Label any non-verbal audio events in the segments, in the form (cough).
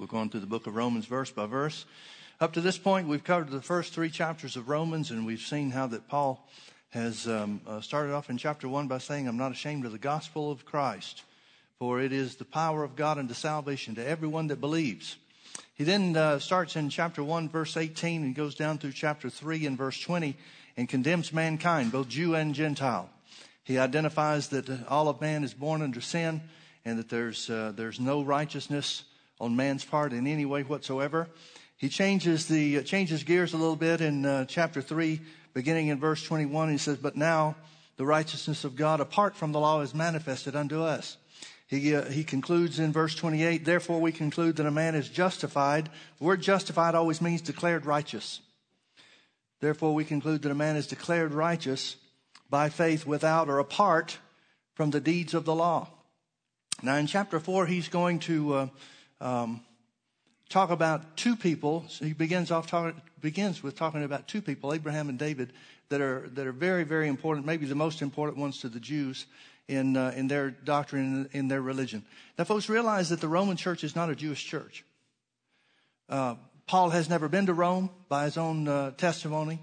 We're going through the book of Romans verse by verse. Up to this point, we've covered the first three chapters of Romans, and we've seen how that Paul has um, uh, started off in chapter one by saying, I'm not ashamed of the gospel of Christ, for it is the power of God unto salvation to everyone that believes. He then uh, starts in chapter 1, verse 18, and goes down through chapter 3 and verse 20 and condemns mankind, both Jew and Gentile. He identifies that all of man is born under sin and that there's, uh, there's no righteousness on man's part in any way whatsoever. He changes, the, uh, changes gears a little bit in uh, chapter 3, beginning in verse 21. He says, But now the righteousness of God apart from the law is manifested unto us he, uh, he concludes in verse 28 Therefore, we conclude that a man is justified. The word justified always means declared righteous. Therefore, we conclude that a man is declared righteous by faith without or apart from the deeds of the law. Now, in chapter 4, he's going to uh, um, talk about two people. So he begins off talking, begins with talking about two people, Abraham and David, that are that are very very important, maybe the most important ones to the Jews in, uh, in their doctrine, in, in their religion. Now, folks, realize that the Roman church is not a Jewish church. Uh, Paul has never been to Rome by his own uh, testimony.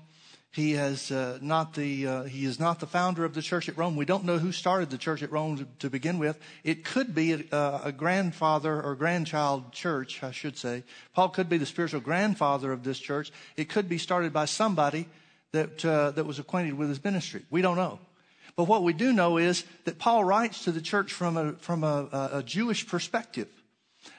He has uh, not the uh, he is not the founder of the church at Rome. We don't know who started the church at Rome to, to begin with. It could be a, a, grandfather or grandchild church, I should say. Paul could be the spiritual grandfather of this church. It could be started by somebody that uh, that was acquainted with his ministry. We don't know. But what we do know is that Paul writes to the church from a, from a, a Jewish perspective.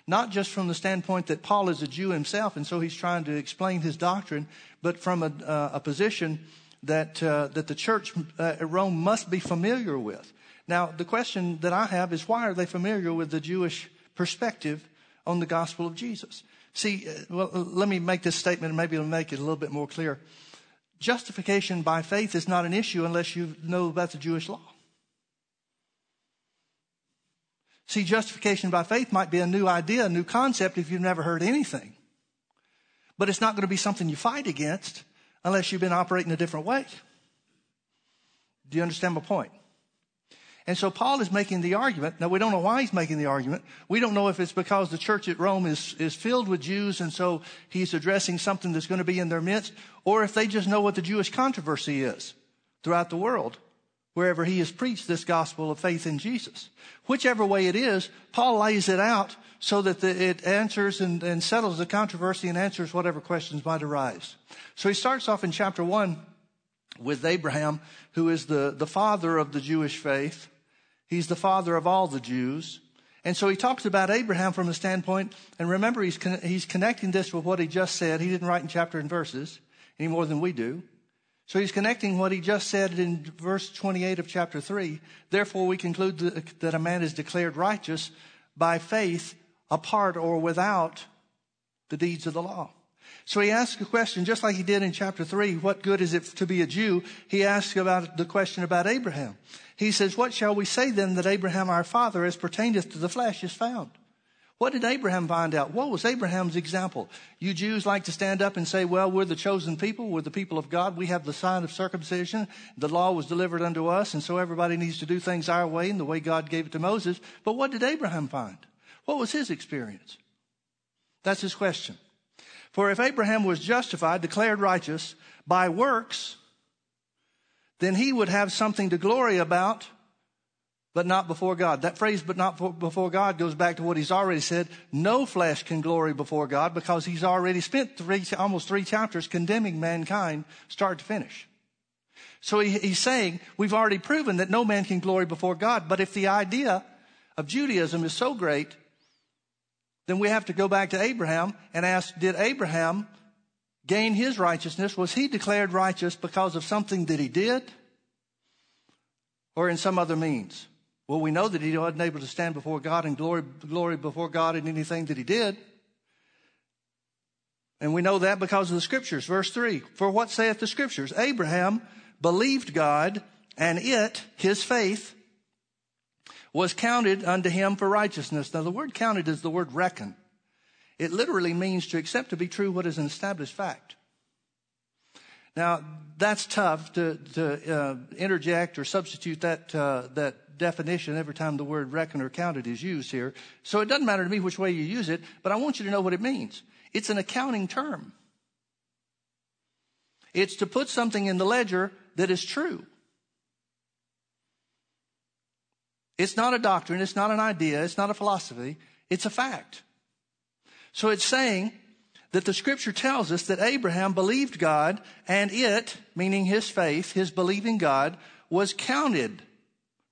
Not just from the standpoint that Paul is a Jew himself, and so he's trying to explain his doctrine, but from a, uh, a position that, uh, that the church uh, at Rome must be familiar with. Now, the question that I have is why are they familiar with the Jewish perspective on the gospel of Jesus? See, uh, well, let me make this statement and maybe it'll make it a little bit more clear. Justification by faith is not an issue unless you know about the Jewish law. See, justification by faith might be a new idea, a new concept if you've never heard anything. But it's not going to be something you fight against unless you've been operating a different way. Do you understand my point? And so Paul is making the argument. Now we don't know why he's making the argument. We don't know if it's because the church at Rome is, is filled with Jews and so he's addressing something that's going to be in their midst, or if they just know what the Jewish controversy is throughout the world, wherever he has preached this gospel of faith in Jesus. Whichever way it is, Paul lays it out so that the, it answers and, and settles the controversy and answers whatever questions might arise. So he starts off in chapter one with Abraham, who is the, the father of the Jewish faith. He's the father of all the Jews. And so he talks about Abraham from the standpoint, and remember, he's, con- he's connecting this with what he just said. He didn't write in chapter and verses any more than we do. So he's connecting what he just said in verse 28 of chapter 3. Therefore, we conclude that a man is declared righteous by faith apart or without the deeds of the law. So he asks a question, just like he did in chapter 3, what good is it to be a Jew? He asks about the question about Abraham. He says, What shall we say then that Abraham our father, as pertaineth to the flesh, is found? What did Abraham find out? What was Abraham's example? You Jews like to stand up and say, well, we're the chosen people. We're the people of God. We have the sign of circumcision. The law was delivered unto us. And so everybody needs to do things our way and the way God gave it to Moses. But what did Abraham find? What was his experience? That's his question. For if Abraham was justified, declared righteous by works, then he would have something to glory about, but not before God. That phrase, but not before God, goes back to what he's already said. No flesh can glory before God because he's already spent three, almost three chapters condemning mankind, start to finish. So he, he's saying, we've already proven that no man can glory before God. But if the idea of Judaism is so great, then we have to go back to Abraham and ask, did Abraham gain his righteousness? Was he declared righteous because of something that he did or in some other means? Well, we know that he wasn't able to stand before God and glory, glory before God in anything that he did. And we know that because of the scriptures. Verse 3 For what saith the scriptures? Abraham believed God, and it, his faith, was counted unto him for righteousness. Now, the word counted is the word reckon. It literally means to accept to be true what is an established fact. Now, that's tough to, to uh, interject or substitute that, uh, that, definition every time the word reckon or counted is used here. So it doesn't matter to me which way you use it, but I want you to know what it means. It's an accounting term. It's to put something in the ledger that is true. It's not a doctrine. It's not an idea. It's not a philosophy. It's a fact. So it's saying that the scripture tells us that Abraham believed God and it, meaning his faith, his believing God, was counted,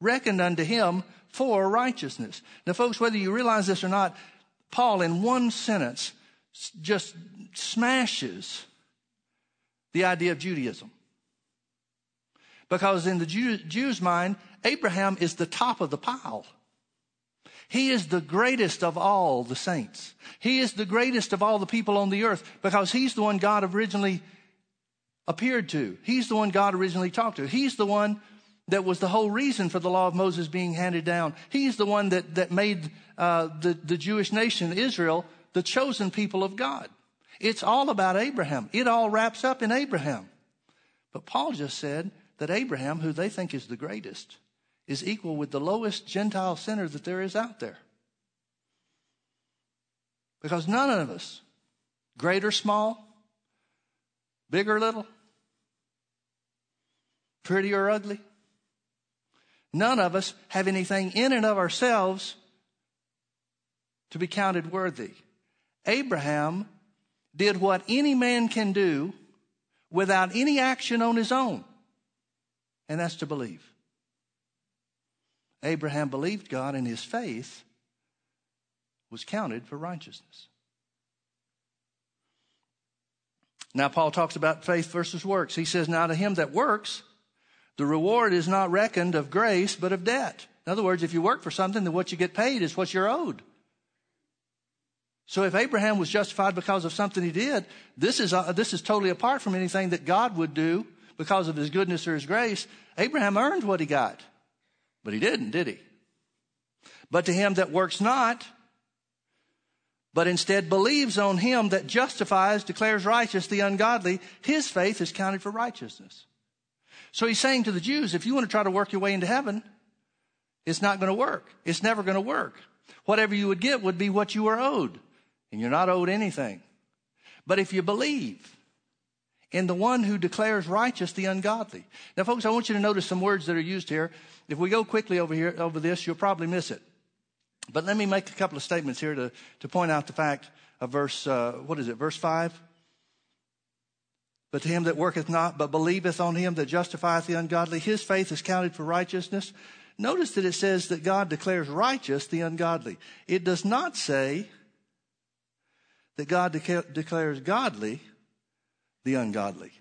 reckoned unto him for righteousness. Now folks, whether you realize this or not, Paul in one sentence just smashes the idea of Judaism. Because in the Jew, Jew's mind, Abraham is the top of the pile. He is the greatest of all the saints. He is the greatest of all the people on the earth because he's the one God originally appeared to. He's the one God originally talked to. He's the one that was the whole reason for the law of Moses being handed down. He's the one that, that made uh, the, the Jewish nation, Israel, the chosen people of God. It's all about Abraham. It all wraps up in Abraham. But Paul just said that Abraham, who they think is the greatest, is equal with the lowest Gentile sinner that there is out there. Because none of us, great or small, big or little, pretty or ugly, none of us have anything in and of ourselves to be counted worthy. Abraham did what any man can do without any action on his own, and that's to believe. Abraham believed God, and his faith was counted for righteousness. Now, Paul talks about faith versus works. He says, Now to him that works, the reward is not reckoned of grace, but of debt. In other words, if you work for something, then what you get paid is what you're owed. So if Abraham was justified because of something he did, this is, uh, this is totally apart from anything that God would do because of his goodness or his grace. Abraham earned what he got. But he didn't, did he? But to him that works not, but instead believes on him that justifies, declares righteous the ungodly, his faith is counted for righteousness. So he's saying to the Jews, if you want to try to work your way into heaven, it's not going to work. It's never going to work. Whatever you would get would be what you were owed, and you're not owed anything. But if you believe, in the one who declares righteous the ungodly. Now, folks, I want you to notice some words that are used here. If we go quickly over here, over this, you'll probably miss it. But let me make a couple of statements here to, to point out the fact of verse, uh, what is it, verse 5? But to him that worketh not, but believeth on him that justifieth the ungodly, his faith is counted for righteousness. Notice that it says that God declares righteous the ungodly. It does not say that God declares godly the ungodly.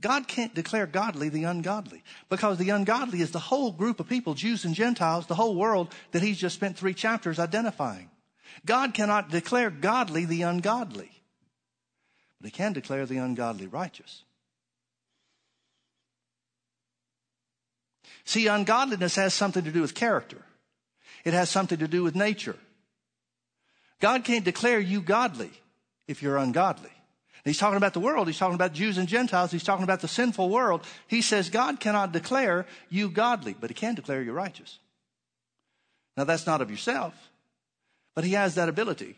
God can't declare godly the ungodly because the ungodly is the whole group of people, Jews and Gentiles, the whole world that he's just spent three chapters identifying. God cannot declare godly the ungodly, he can declare the ungodly righteous. See, ungodliness has something to do with character. It has something to do with nature. God can't declare you godly if you're ungodly. He's talking about the world. He's talking about Jews and Gentiles. He's talking about the sinful world. He says God cannot declare you godly, but he can declare you righteous. Now that's not of yourself, but he has that ability.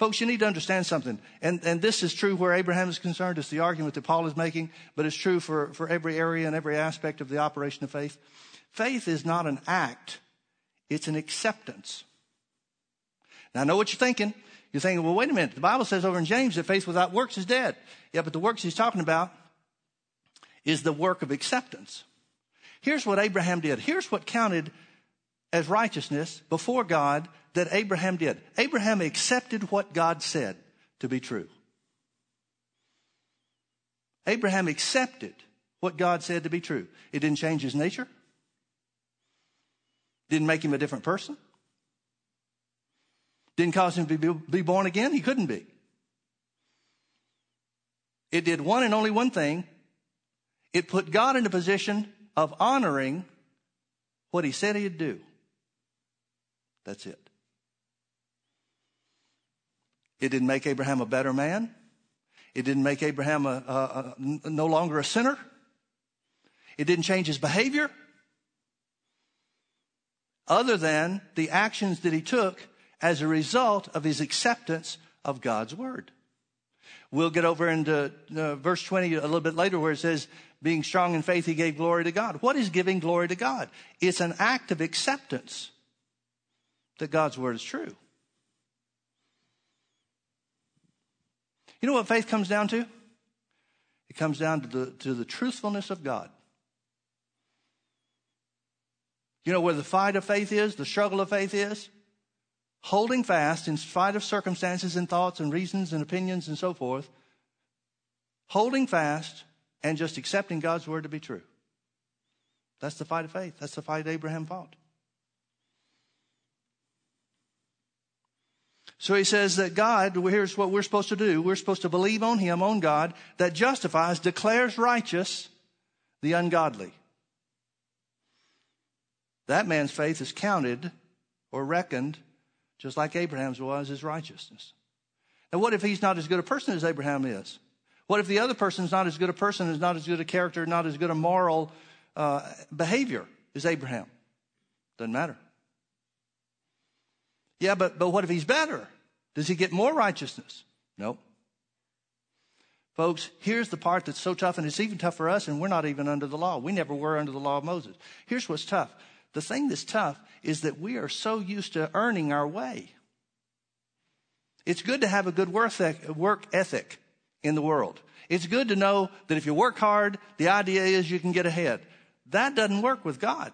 Folks, you need to understand something. And, and this is true where Abraham is concerned. It's the argument that Paul is making, but it's true for, for every area and every aspect of the operation of faith. Faith is not an act. It's an acceptance. Now I know what you're thinking. You're thinking, well, wait a minute. The Bible says over in James that faith without works is dead. Yeah, but the works he's talking about is the work of acceptance. Here's what Abraham did. Here's what counted as righteousness before God that Abraham did. Abraham accepted what God said to be true. Abraham accepted what God said to be true. It didn't change his nature. Didn't make him a different person. Didn't cause him to be born again. He couldn't be. It did one and only one thing. It put God in a position of honoring what he said he'd do. That's it. It didn't make Abraham a better man. It didn't make Abraham a, a, a, no longer a sinner. It didn't change his behavior. other than the actions that he took as a result of his acceptance of God's word. We'll get over into uh, verse 20 a little bit later where it says, being strong in faith, he gave glory to God. What is giving glory to God? It's an act of acceptance that God's word is true. You know what faith comes down to? It comes down to the, to the truthfulness of God. You know where the fight of faith is, the struggle of faith is? Holding fast in spite of circumstances and thoughts and reasons and opinions and so forth. Holding fast and just accepting God's word to be true. That's the fight of faith. That's the fight Abraham fought. So he says that God, here's what we're supposed to do. We're supposed to believe on him, on God, that justifies, declares righteous the ungodly. That man's faith is counted or reckoned just like Abraham's was as righteousness. Now, what if he's not as good a person as Abraham is? What if the other person's not as good a person, is not as good a character, not as good a moral uh, behavior as Abraham? Doesn't matter. Yeah, but, but what if he's better? Does he get more righteousness? Nope. Folks, here's the part that's so tough, and it's even tough for us, and we're not even under the law. We never were under the law of Moses. Here's what's tough the thing that's tough is that we are so used to earning our way. It's good to have a good work ethic in the world. It's good to know that if you work hard, the idea is you can get ahead. That doesn't work with God.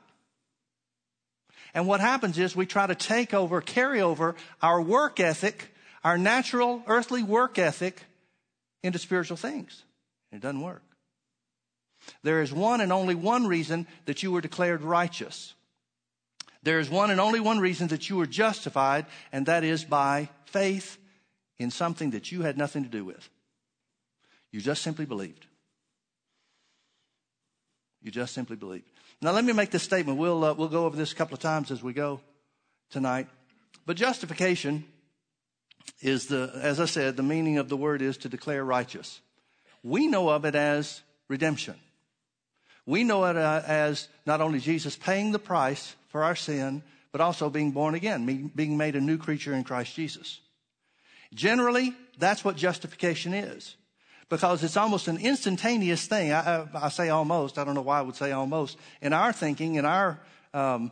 And what happens is we try to take over, carry over our work ethic, our natural earthly work ethic into spiritual things. It doesn't work. There is one and only one reason that you were declared righteous. There is one and only one reason that you were justified, and that is by faith in something that you had nothing to do with. You just simply believed. You just simply believed. Now, let me make this statement. We'll, uh, we'll go over this a couple of times as we go tonight. But justification is the, as I said, the meaning of the word is to declare righteous. We know of it as redemption. We know it uh, as not only Jesus paying the price for our sin, but also being born again, being made a new creature in Christ Jesus. Generally, that's what justification is. Because it's almost an instantaneous thing. I, I, I say almost. I don't know why I would say almost. In our thinking, in our um,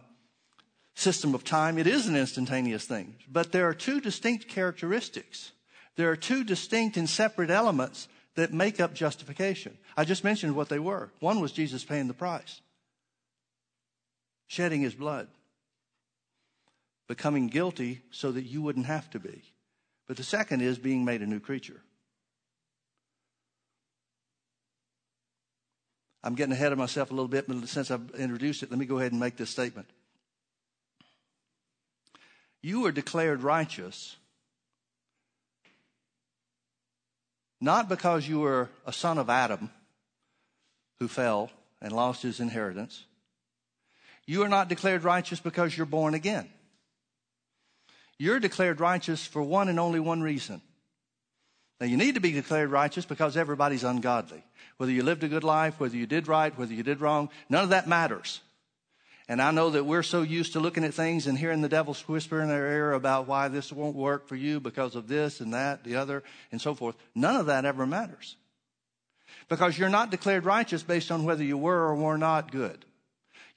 system of time, it is an instantaneous thing. But there are two distinct characteristics. There are two distinct and separate elements that make up justification. I just mentioned what they were. One was Jesus paying the price shedding his blood, becoming guilty so that you wouldn't have to be. But the second is being made a new creature. I'm getting ahead of myself a little bit, but since I've introduced it, let me go ahead and make this statement. You are declared righteous not because you were a son of Adam who fell and lost his inheritance, you are not declared righteous because you're born again. You're declared righteous for one and only one reason. Now, you need to be declared righteous because everybody's ungodly. Whether you lived a good life, whether you did right, whether you did wrong, none of that matters. And I know that we're so used to looking at things and hearing the devil's whisper in our ear about why this won't work for you because of this and that, the other, and so forth. None of that ever matters. Because you're not declared righteous based on whether you were or were not good.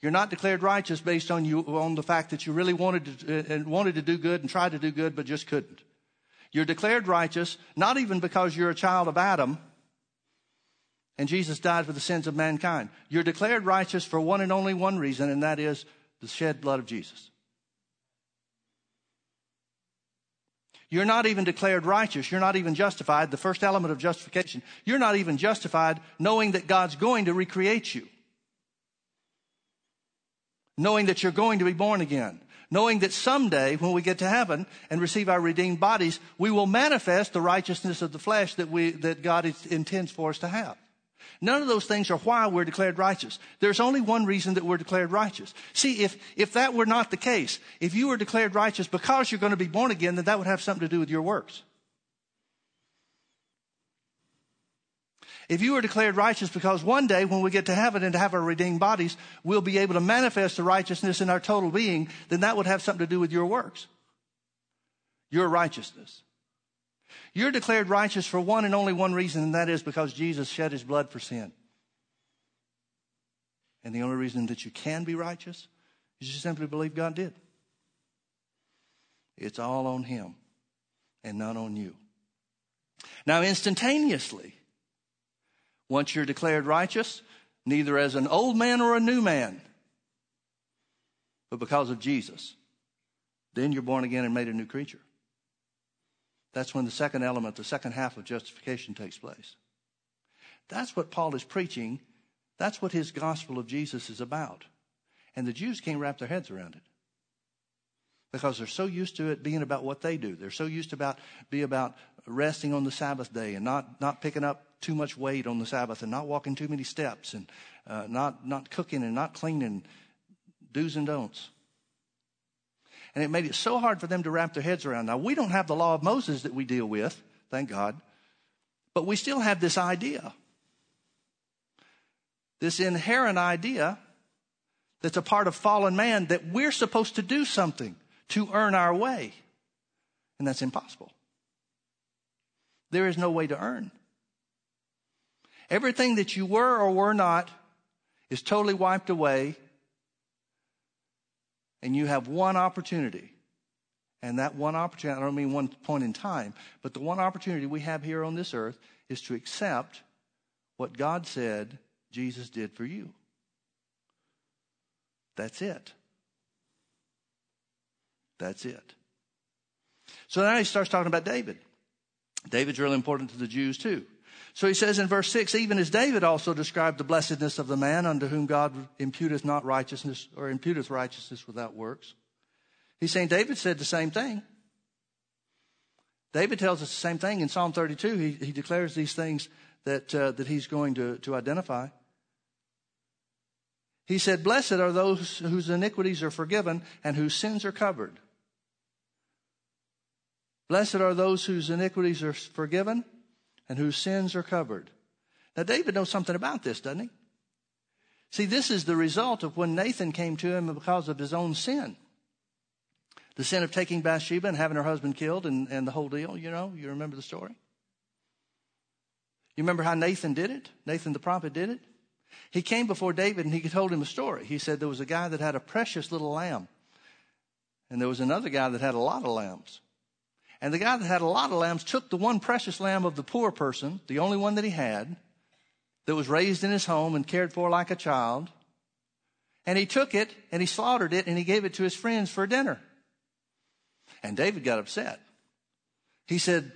You're not declared righteous based on you on the fact that you really wanted to uh, and wanted to do good and tried to do good but just couldn't. You're declared righteous not even because you're a child of Adam and Jesus died for the sins of mankind. You're declared righteous for one and only one reason and that is the shed blood of Jesus. You're not even declared righteous. You're not even justified. The first element of justification. You're not even justified knowing that God's going to recreate you knowing that you're going to be born again, knowing that someday when we get to heaven and receive our redeemed bodies, we will manifest the righteousness of the flesh that we, that God intends for us to have. None of those things are why we're declared righteous. There's only one reason that we're declared righteous. See, if, if that were not the case, if you were declared righteous because you're going to be born again, then that would have something to do with your works. If you are declared righteous because one day when we get to heaven and to have our redeemed bodies, we'll be able to manifest the righteousness in our total being, then that would have something to do with your works. Your righteousness. You're declared righteous for one and only one reason, and that is because Jesus shed his blood for sin. And the only reason that you can be righteous is you simply believe God did. It's all on him and not on you. Now, instantaneously, once you're declared righteous, neither as an old man or a new man, but because of Jesus, then you're born again and made a new creature. That's when the second element, the second half of justification takes place. That's what Paul is preaching. That's what his gospel of Jesus is about. And the Jews can't wrap their heads around it because they're so used to it being about what they do. They're so used to about be about resting on the Sabbath day and not not picking up too much weight on the Sabbath and not walking too many steps and uh, not not cooking and not cleaning, do's and don'ts. And it made it so hard for them to wrap their heads around. Now we don't have the law of Moses that we deal with, thank God, but we still have this idea, this inherent idea that's a part of fallen man that we're supposed to do something to earn our way. And that's impossible. There is no way to earn. Everything that you were or were not is totally wiped away, and you have one opportunity. And that one opportunity, I don't mean one point in time, but the one opportunity we have here on this earth is to accept what God said Jesus did for you. That's it. That's it. So now he starts talking about David. David's really important to the Jews too. So he says in verse 6 even as David also described the blessedness of the man unto whom God imputeth not righteousness or imputeth righteousness without works. He's saying David said the same thing. David tells us the same thing in Psalm 32. He, he declares these things that, uh, that he's going to, to identify. He said, Blessed are those whose iniquities are forgiven and whose sins are covered. Blessed are those whose iniquities are forgiven and whose sins are covered. Now, David knows something about this, doesn't he? See, this is the result of when Nathan came to him because of his own sin. The sin of taking Bathsheba and having her husband killed and, and the whole deal, you know, you remember the story? You remember how Nathan did it? Nathan the prophet did it? He came before David and he told him a story. He said there was a guy that had a precious little lamb, and there was another guy that had a lot of lambs. And the guy that had a lot of lambs took the one precious lamb of the poor person, the only one that he had, that was raised in his home and cared for like a child. And he took it and he slaughtered it and he gave it to his friends for dinner. And David got upset. He said,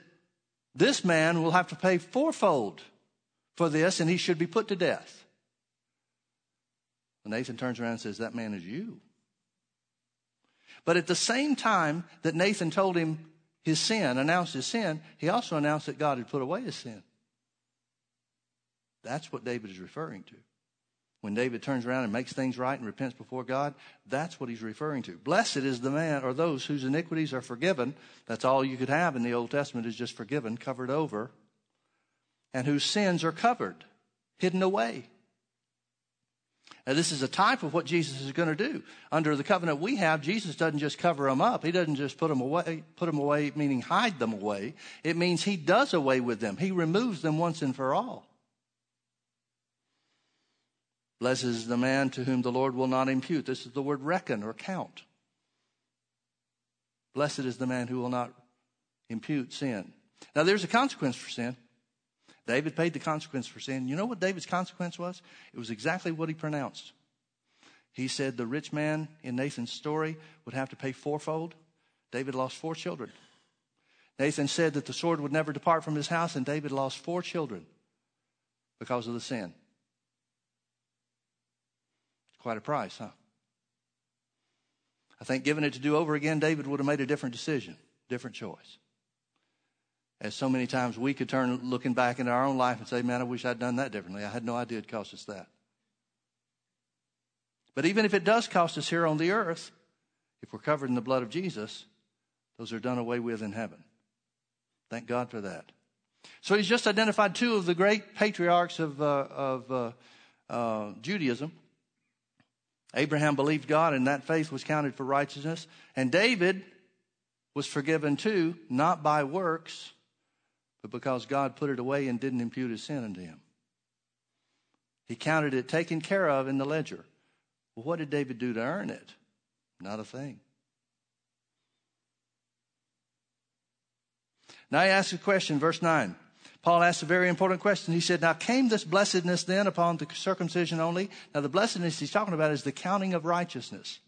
This man will have to pay fourfold for this and he should be put to death. And Nathan turns around and says, That man is you. But at the same time that Nathan told him his sin, announced his sin, he also announced that God had put away his sin. That's what David is referring to. When David turns around and makes things right and repents before God, that's what he's referring to. Blessed is the man or those whose iniquities are forgiven. That's all you could have in the Old Testament is just forgiven, covered over, and whose sins are covered, hidden away. Now, this is a type of what Jesus is going to do. Under the covenant we have, Jesus doesn't just cover them up. He doesn't just put them away, put them away, meaning hide them away. It means he does away with them. He removes them once and for all. Blessed is the man to whom the Lord will not impute. This is the word reckon or count. Blessed is the man who will not impute sin. Now, there's a consequence for sin. David paid the consequence for sin. You know what David's consequence was? It was exactly what he pronounced. He said the rich man in Nathan's story would have to pay fourfold. David lost four children. Nathan said that the sword would never depart from his house, and David lost four children because of the sin. Quite a price, huh? I think given it to do over again, David would have made a different decision, different choice as so many times we could turn looking back into our own life and say, man, I wish I'd done that differently. I had no idea it cost us that. But even if it does cost us here on the earth, if we're covered in the blood of Jesus, those are done away with in heaven. Thank God for that. So he's just identified two of the great patriarchs of, uh, of uh, uh, Judaism. Abraham believed God, and that faith was counted for righteousness. And David was forgiven too, not by works, but because God put it away and didn't impute his sin unto him. He counted it taken care of in the ledger. Well, what did David do to earn it? Not a thing. Now he asks a question, verse 9. Paul asked a very important question. He said, Now came this blessedness then upon the circumcision only? Now the blessedness he's talking about is the counting of righteousness,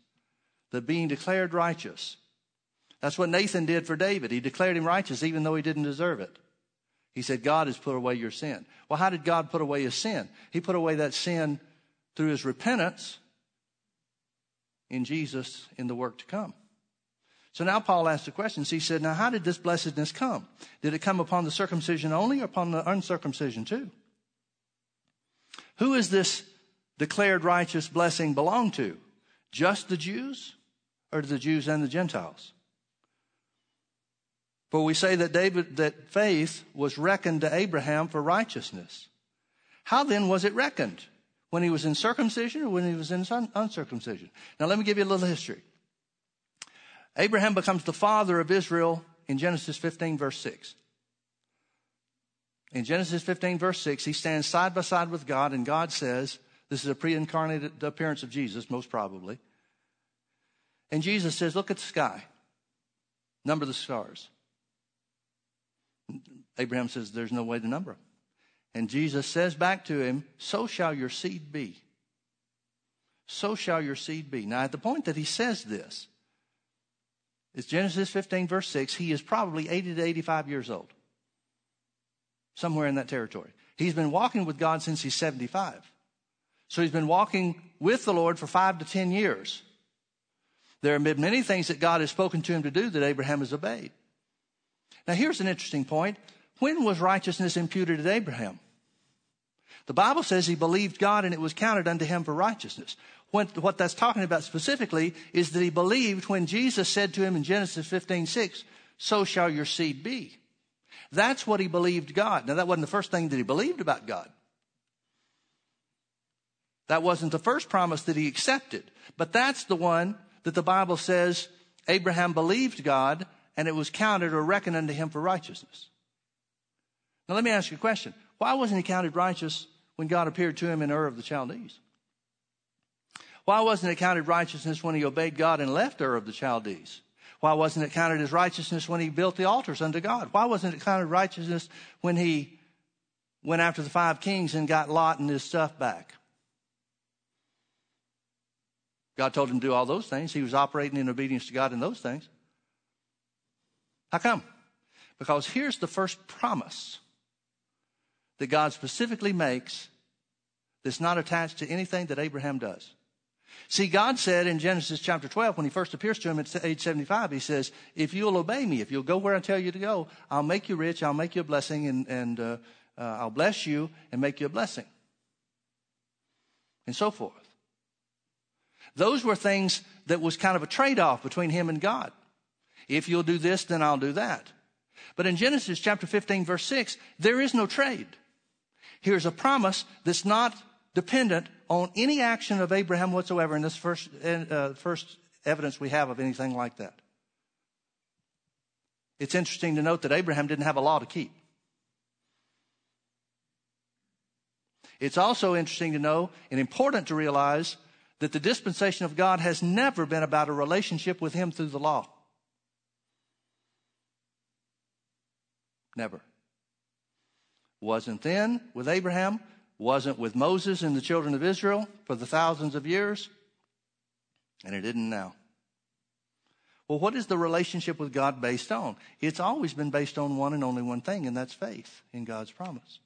the being declared righteous. That's what Nathan did for David. He declared him righteous even though he didn't deserve it. He said, God has put away your sin. Well, how did God put away his sin? He put away that sin through his repentance in Jesus in the work to come. So now Paul asked the questions. He said, Now, how did this blessedness come? Did it come upon the circumcision only or upon the uncircumcision too? Who is this declared righteous blessing belong to? Just the Jews or the Jews and the Gentiles? For we say that David, that faith was reckoned to Abraham for righteousness. How then was it reckoned? When he was in circumcision or when he was in uncircumcision? Now let me give you a little history. Abraham becomes the father of Israel in Genesis 15, verse 6. In Genesis 15, verse 6, he stands side by side with God, and God says, This is a pre incarnated appearance of Jesus, most probably. And Jesus says, Look at the sky, number the stars. Abraham says, There's no way to number them. And Jesus says back to him, So shall your seed be. So shall your seed be. Now, at the point that he says this, it's Genesis 15, verse 6. He is probably 80 to 85 years old, somewhere in that territory. He's been walking with God since he's 75. So he's been walking with the Lord for five to 10 years. There have been many things that God has spoken to him to do that Abraham has obeyed. Now, here's an interesting point. When was righteousness imputed to Abraham? The Bible says he believed God and it was counted unto him for righteousness. What, what that's talking about specifically is that he believed when Jesus said to him in Genesis 15, 6, so shall your seed be. That's what he believed God. Now that wasn't the first thing that he believed about God. That wasn't the first promise that he accepted, but that's the one that the Bible says Abraham believed God and it was counted or reckoned unto him for righteousness. Now let me ask you a question. Why wasn't he counted righteous when God appeared to him in Ur of the Chaldees? Why wasn't it counted righteousness when he obeyed God and left Ur of the Chaldees? Why wasn't it counted as righteousness when he built the altars unto God? Why wasn't it counted righteousness when he went after the five kings and got Lot and his stuff back? God told him to do all those things. He was operating in obedience to God in those things. How come? Because here's the first promise that God specifically makes that's not attached to anything that Abraham does. See, God said in Genesis chapter 12, when he first appears to him at age 75, he says, if you'll obey me, if you'll go where I tell you to go, I'll make you rich, I'll make you a blessing, and, and uh, uh, I'll bless you and make you a blessing. And so forth. Those were things that was kind of a trade-off between him and God. If you'll do this, then I'll do that. But in Genesis chapter 15 verse 6, there is no trade. Here's a promise that's not dependent on any action of Abraham whatsoever in this first, uh, first evidence we have of anything like that. It's interesting to note that Abraham didn't have a law to keep. It's also interesting to know and important to realize that the dispensation of God has never been about a relationship with Him through the law. Never. Wasn't then with Abraham, wasn't with Moses and the children of Israel for the thousands of years, and it isn't now. Well, what is the relationship with God based on? It's always been based on one and only one thing, and that's faith in God's promise.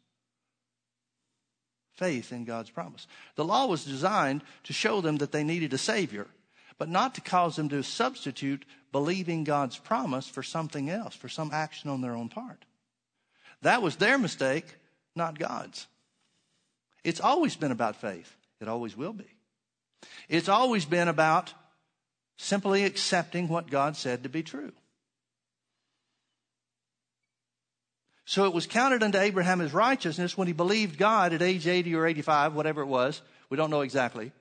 Faith in God's promise. The law was designed to show them that they needed a Savior, but not to cause them to substitute believing God's promise for something else, for some action on their own part. That was their mistake, not God's. It's always been about faith. It always will be. It's always been about simply accepting what God said to be true. So it was counted unto Abraham as righteousness when he believed God at age 80 or 85, whatever it was. We don't know exactly.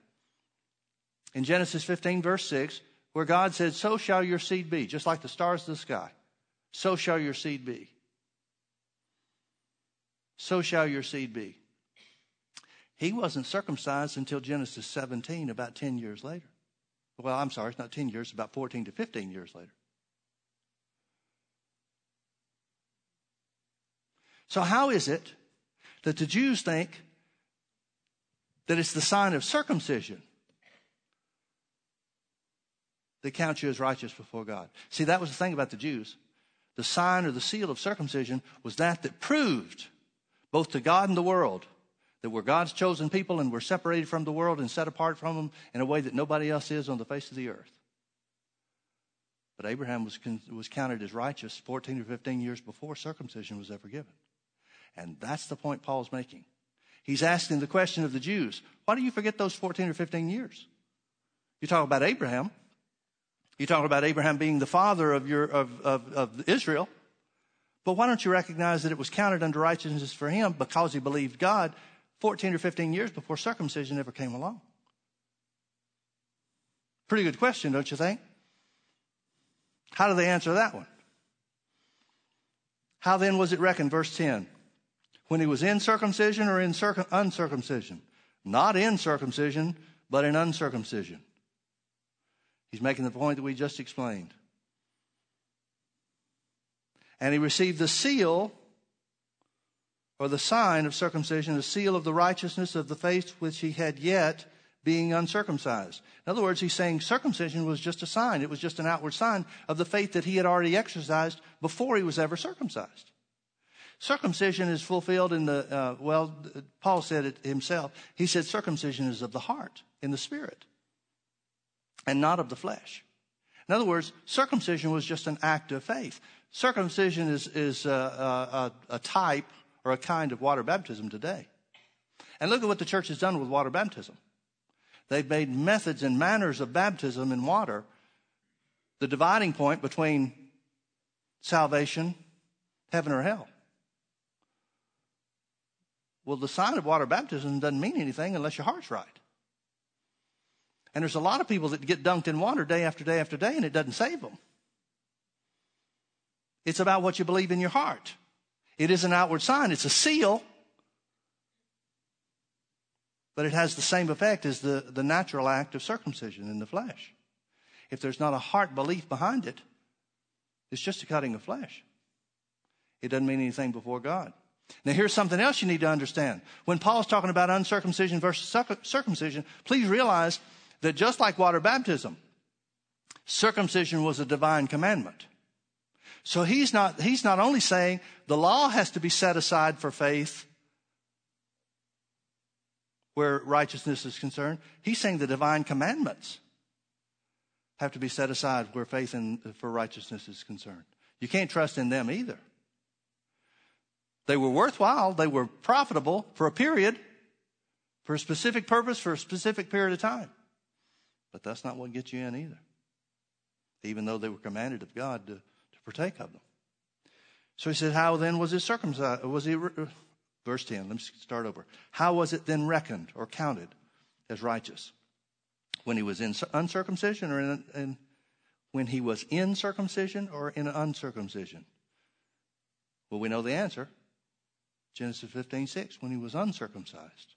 In Genesis 15, verse 6, where God said, So shall your seed be, just like the stars of the sky. So shall your seed be. So shall your seed be. He wasn't circumcised until Genesis 17, about 10 years later. Well, I'm sorry, it's not 10 years, about 14 to 15 years later. So, how is it that the Jews think that it's the sign of circumcision that counts you as righteous before God? See, that was the thing about the Jews. The sign or the seal of circumcision was that that proved both to God and the world that we're God's chosen people and we're separated from the world and set apart from them in a way that nobody else is on the face of the earth. But Abraham was, was counted as righteous 14 or 15 years before circumcision was ever given. And that's the point Paul's making. He's asking the question of the Jews why do you forget those 14 or 15 years? You talk about Abraham. You talk about Abraham being the father of, your, of, of, of Israel. But why don't you recognize that it was counted under righteousness for him because he believed God 14 or 15 years before circumcision ever came along? Pretty good question, don't you think? How do they answer that one? How then was it reckoned? Verse 10 when he was in circumcision or in circum- uncircumcision? Not in circumcision, but in uncircumcision. He's making the point that we just explained. And he received the seal or the sign of circumcision, the seal of the righteousness of the faith which he had yet being uncircumcised. In other words, he's saying circumcision was just a sign. It was just an outward sign of the faith that he had already exercised before he was ever circumcised. Circumcision is fulfilled in the, uh, well, Paul said it himself. He said circumcision is of the heart, in the spirit, and not of the flesh. In other words, circumcision was just an act of faith. Circumcision is, is a, a, a type or a kind of water baptism today. And look at what the church has done with water baptism. They've made methods and manners of baptism in water the dividing point between salvation, heaven or hell. Well, the sign of water baptism doesn't mean anything unless your heart's right. And there's a lot of people that get dunked in water day after day after day, and it doesn't save them. It's about what you believe in your heart. It is an outward sign, it's a seal, but it has the same effect as the, the natural act of circumcision in the flesh. If there's not a heart belief behind it, it's just a cutting of flesh. It doesn't mean anything before God. Now, here's something else you need to understand. When Paul's talking about uncircumcision versus circumcision, please realize that just like water baptism, circumcision was a divine commandment. So he's not, he's not only saying the law has to be set aside for faith where righteousness is concerned, he's saying the divine commandments have to be set aside where faith in, for righteousness is concerned. You can't trust in them either. They were worthwhile, they were profitable for a period, for a specific purpose, for a specific period of time. But that's not what gets you in either, even though they were commanded of God to, to partake of them. So he said, How then was it circumcised? Was he, verse 10, let me start over. How was it then reckoned or counted as righteous? When he was in uncircumcision or in, in when he was in circumcision or in uncircumcision? Well, we know the answer. Genesis 15, 6, when he was uncircumcised.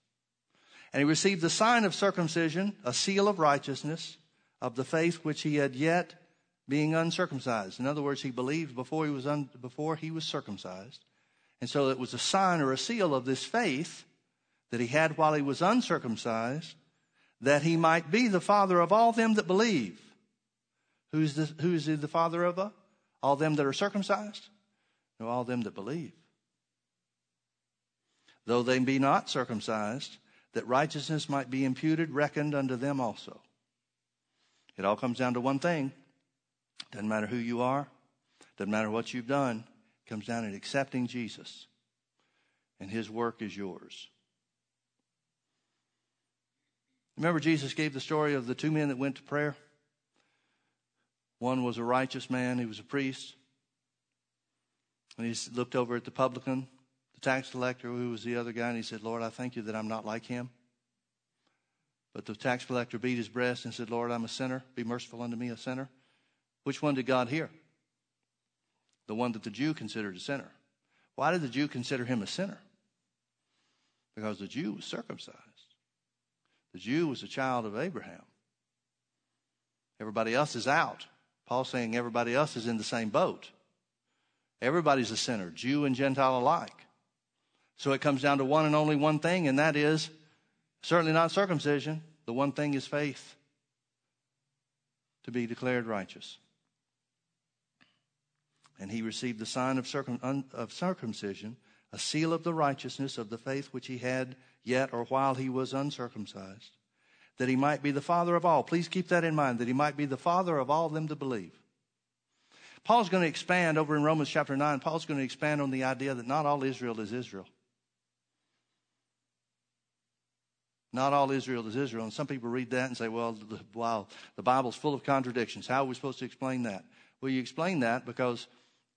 And he received the sign of circumcision, a seal of righteousness of the faith which he had yet being uncircumcised. In other words, he believed before he was, un, before he was circumcised. And so it was a sign or a seal of this faith that he had while he was uncircumcised, that he might be the father of all them that believe. Who's the, who is the father of? Uh, all them that are circumcised? No, all them that believe though they be not circumcised, that righteousness might be imputed, reckoned unto them also. It all comes down to one thing. Doesn't matter who you are, doesn't matter what you've done, comes down to accepting Jesus. And his work is yours. Remember, Jesus gave the story of the two men that went to prayer? One was a righteous man, he was a priest. And he looked over at the publican, the tax collector, who was the other guy, and he said, Lord, I thank you that I'm not like him. But the tax collector beat his breast and said, Lord, I'm a sinner. Be merciful unto me, a sinner. Which one did God hear? The one that the Jew considered a sinner. Why did the Jew consider him a sinner? Because the Jew was circumcised. The Jew was a child of Abraham. Everybody else is out. Paul's saying everybody else is in the same boat. Everybody's a sinner, Jew and Gentile alike. So it comes down to one and only one thing, and that is certainly not circumcision. The one thing is faith to be declared righteous. And he received the sign of, circum, of circumcision, a seal of the righteousness of the faith which he had yet or while he was uncircumcised, that he might be the father of all. Please keep that in mind, that he might be the father of all them to believe. Paul's going to expand over in Romans chapter 9, Paul's going to expand on the idea that not all Israel is Israel. Not all Israel is Israel. And some people read that and say, well, the, wow, the Bible's full of contradictions. How are we supposed to explain that? Well, you explain that because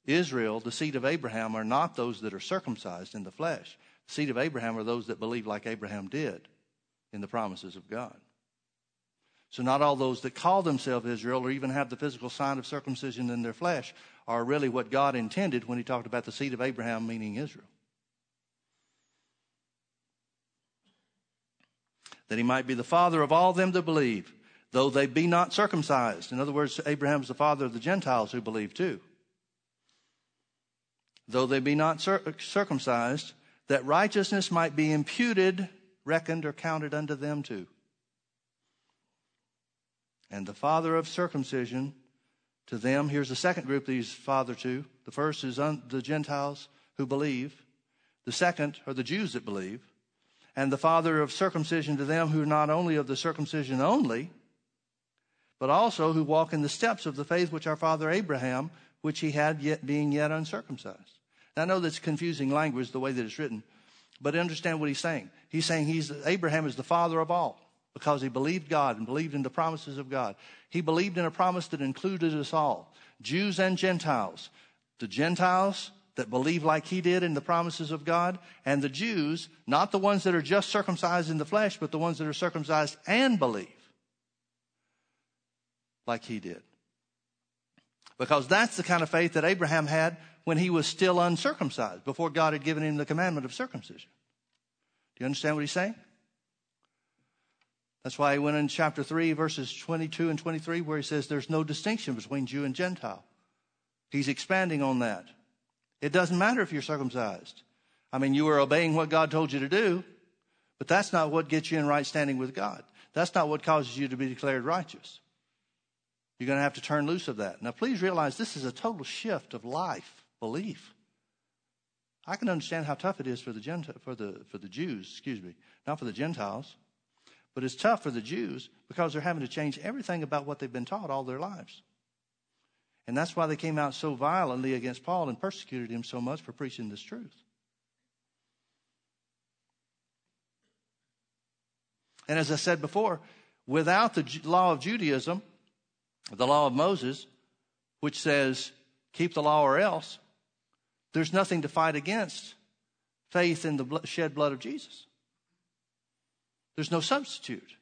Israel, the seed of Abraham, are not those that are circumcised in the flesh. The seed of Abraham are those that believe like Abraham did in the promises of God. So, not all those that call themselves Israel or even have the physical sign of circumcision in their flesh are really what God intended when He talked about the seed of Abraham, meaning Israel. That He might be the father of all them that believe, though they be not circumcised. In other words, Abraham is the father of the Gentiles who believe too. Though they be not circumcised, that righteousness might be imputed, reckoned, or counted unto them too and the father of circumcision to them. Here's the second group that he's father to. The first is un- the Gentiles who believe. The second are the Jews that believe. And the father of circumcision to them who are not only of the circumcision only, but also who walk in the steps of the faith which our father Abraham, which he had yet being yet uncircumcised. Now, I know that's confusing language the way that it's written, but understand what he's saying. He's saying he's Abraham is the father of all because he believed God and believed in the promises of God. He believed in a promise that included us all, Jews and Gentiles. The Gentiles that believe like he did in the promises of God, and the Jews, not the ones that are just circumcised in the flesh, but the ones that are circumcised and believe like he did. Because that's the kind of faith that Abraham had when he was still uncircumcised, before God had given him the commandment of circumcision. Do you understand what he's saying? That's why he went in chapter 3, verses 22 and 23, where he says there's no distinction between Jew and Gentile. He's expanding on that. It doesn't matter if you're circumcised. I mean, you are obeying what God told you to do, but that's not what gets you in right standing with God. That's not what causes you to be declared righteous. You're going to have to turn loose of that. Now, please realize this is a total shift of life, belief. I can understand how tough it is for the, Gentile, for the, for the Jews, excuse me, not for the Gentiles. But it's tough for the Jews because they're having to change everything about what they've been taught all their lives. And that's why they came out so violently against Paul and persecuted him so much for preaching this truth. And as I said before, without the law of Judaism, the law of Moses, which says, keep the law or else, there's nothing to fight against faith in the shed blood of Jesus. There's no substitute.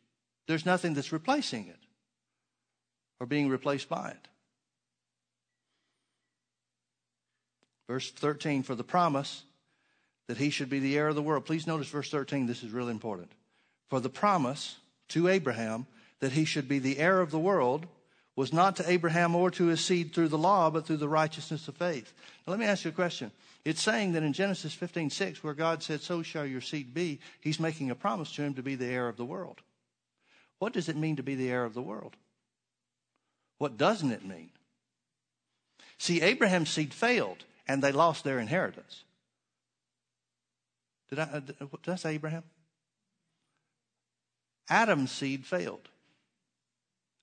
There's nothing that's replacing it or being replaced by it. Verse 13, for the promise that he should be the heir of the world. Please notice verse 13, this is really important. For the promise to Abraham that he should be the heir of the world was not to Abraham or to his seed through the law, but through the righteousness of faith. Now, let me ask you a question. It's saying that in Genesis 15, 6, where God said, So shall your seed be, he's making a promise to him to be the heir of the world. What does it mean to be the heir of the world? What doesn't it mean? See, Abraham's seed failed and they lost their inheritance. Did I, uh, did I say Abraham? Adam's seed failed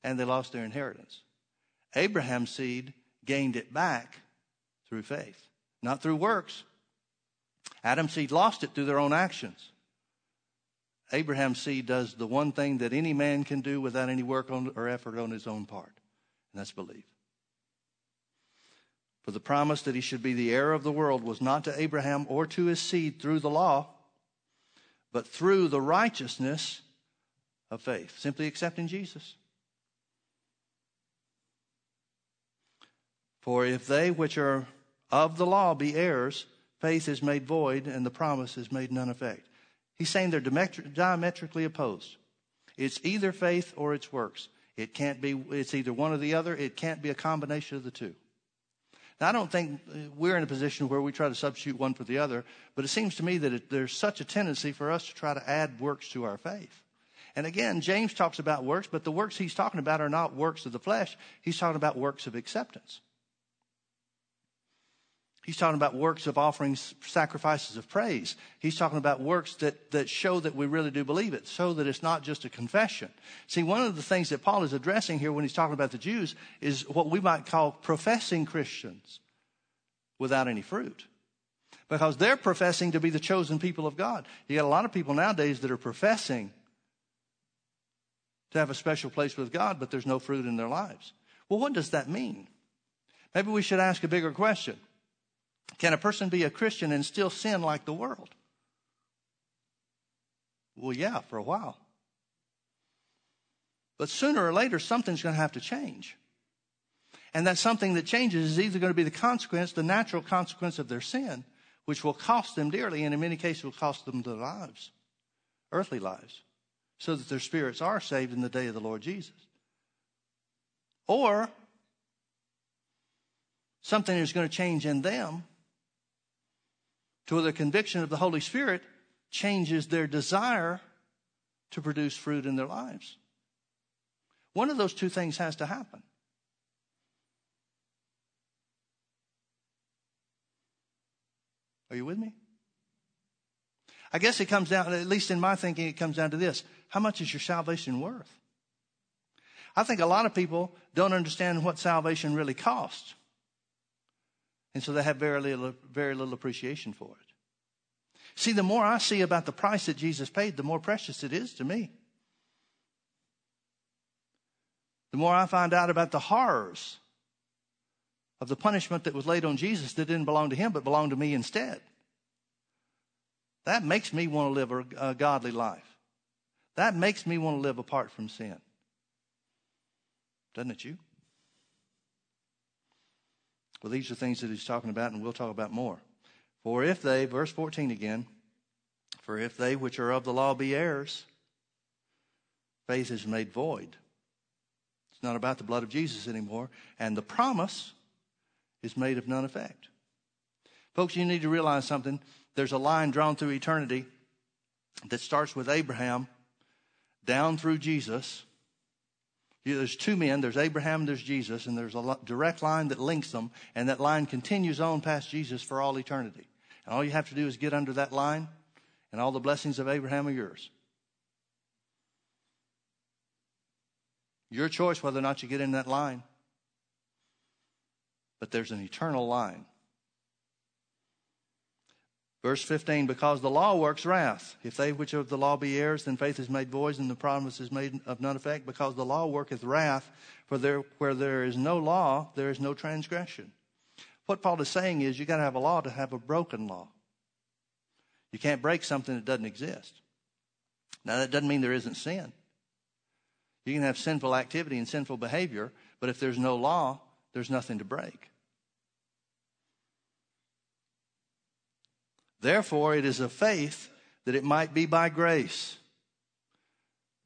and they lost their inheritance. Abraham's seed gained it back through faith not through works. Adam's seed lost it through their own actions. Abraham's seed does the one thing that any man can do without any work on, or effort on his own part, and that's believe. For the promise that he should be the heir of the world was not to Abraham or to his seed through the law, but through the righteousness of faith, simply accepting Jesus. For if they which are of the law be heirs, faith is made void and the promise is made none effect. He's saying they're diametrically opposed. It's either faith or it's works. It can't be, it's either one or the other. It can't be a combination of the two. Now, I don't think uh, we're in a position where we try to substitute one for the other, but it seems to me that it, there's such a tendency for us to try to add works to our faith. And again, James talks about works, but the works he's talking about are not works of the flesh. He's talking about works of acceptance. He's talking about works of offering sacrifices of praise. He's talking about works that, that show that we really do believe it, so that it's not just a confession. See, one of the things that Paul is addressing here when he's talking about the Jews is what we might call professing Christians without any fruit. Because they're professing to be the chosen people of God. You got a lot of people nowadays that are professing to have a special place with God, but there's no fruit in their lives. Well, what does that mean? Maybe we should ask a bigger question. Can a person be a Christian and still sin like the world? Well, yeah, for a while. But sooner or later, something's going to have to change. And that something that changes is either going to be the consequence, the natural consequence of their sin, which will cost them dearly, and in many cases will cost them their lives, earthly lives, so that their spirits are saved in the day of the Lord Jesus. Or something is going to change in them to where the conviction of the Holy Spirit changes their desire to produce fruit in their lives. One of those two things has to happen. Are you with me? I guess it comes down, at least in my thinking, it comes down to this. How much is your salvation worth? I think a lot of people don't understand what salvation really costs. And so they have very little, very little appreciation for it. See, the more I see about the price that Jesus paid, the more precious it is to me. The more I find out about the horrors of the punishment that was laid on Jesus that didn't belong to him but belonged to me instead. That makes me want to live a, a godly life. That makes me want to live apart from sin. Doesn't it you? Well, these are things that he's talking about, and we'll talk about more. For if they, verse 14 again, for if they which are of the law be heirs, faith is made void. It's not about the blood of Jesus anymore, and the promise is made of none effect. Folks, you need to realize something. There's a line drawn through eternity that starts with Abraham down through Jesus there's two men, there's Abraham there's Jesus, and there's a direct line that links them, and that line continues on past Jesus for all eternity. And all you have to do is get under that line, and all the blessings of Abraham are yours. Your choice whether or not you get in that line. But there's an eternal line. Verse 15, because the law works wrath. If they which of the law be heirs, then faith is made void and the promise is made of none effect, because the law worketh wrath. For there, where there is no law, there is no transgression. What Paul is saying is you got to have a law to have a broken law. You can't break something that doesn't exist. Now, that doesn't mean there isn't sin. You can have sinful activity and sinful behavior, but if there's no law, there's nothing to break. Therefore, it is of faith that it might be by grace.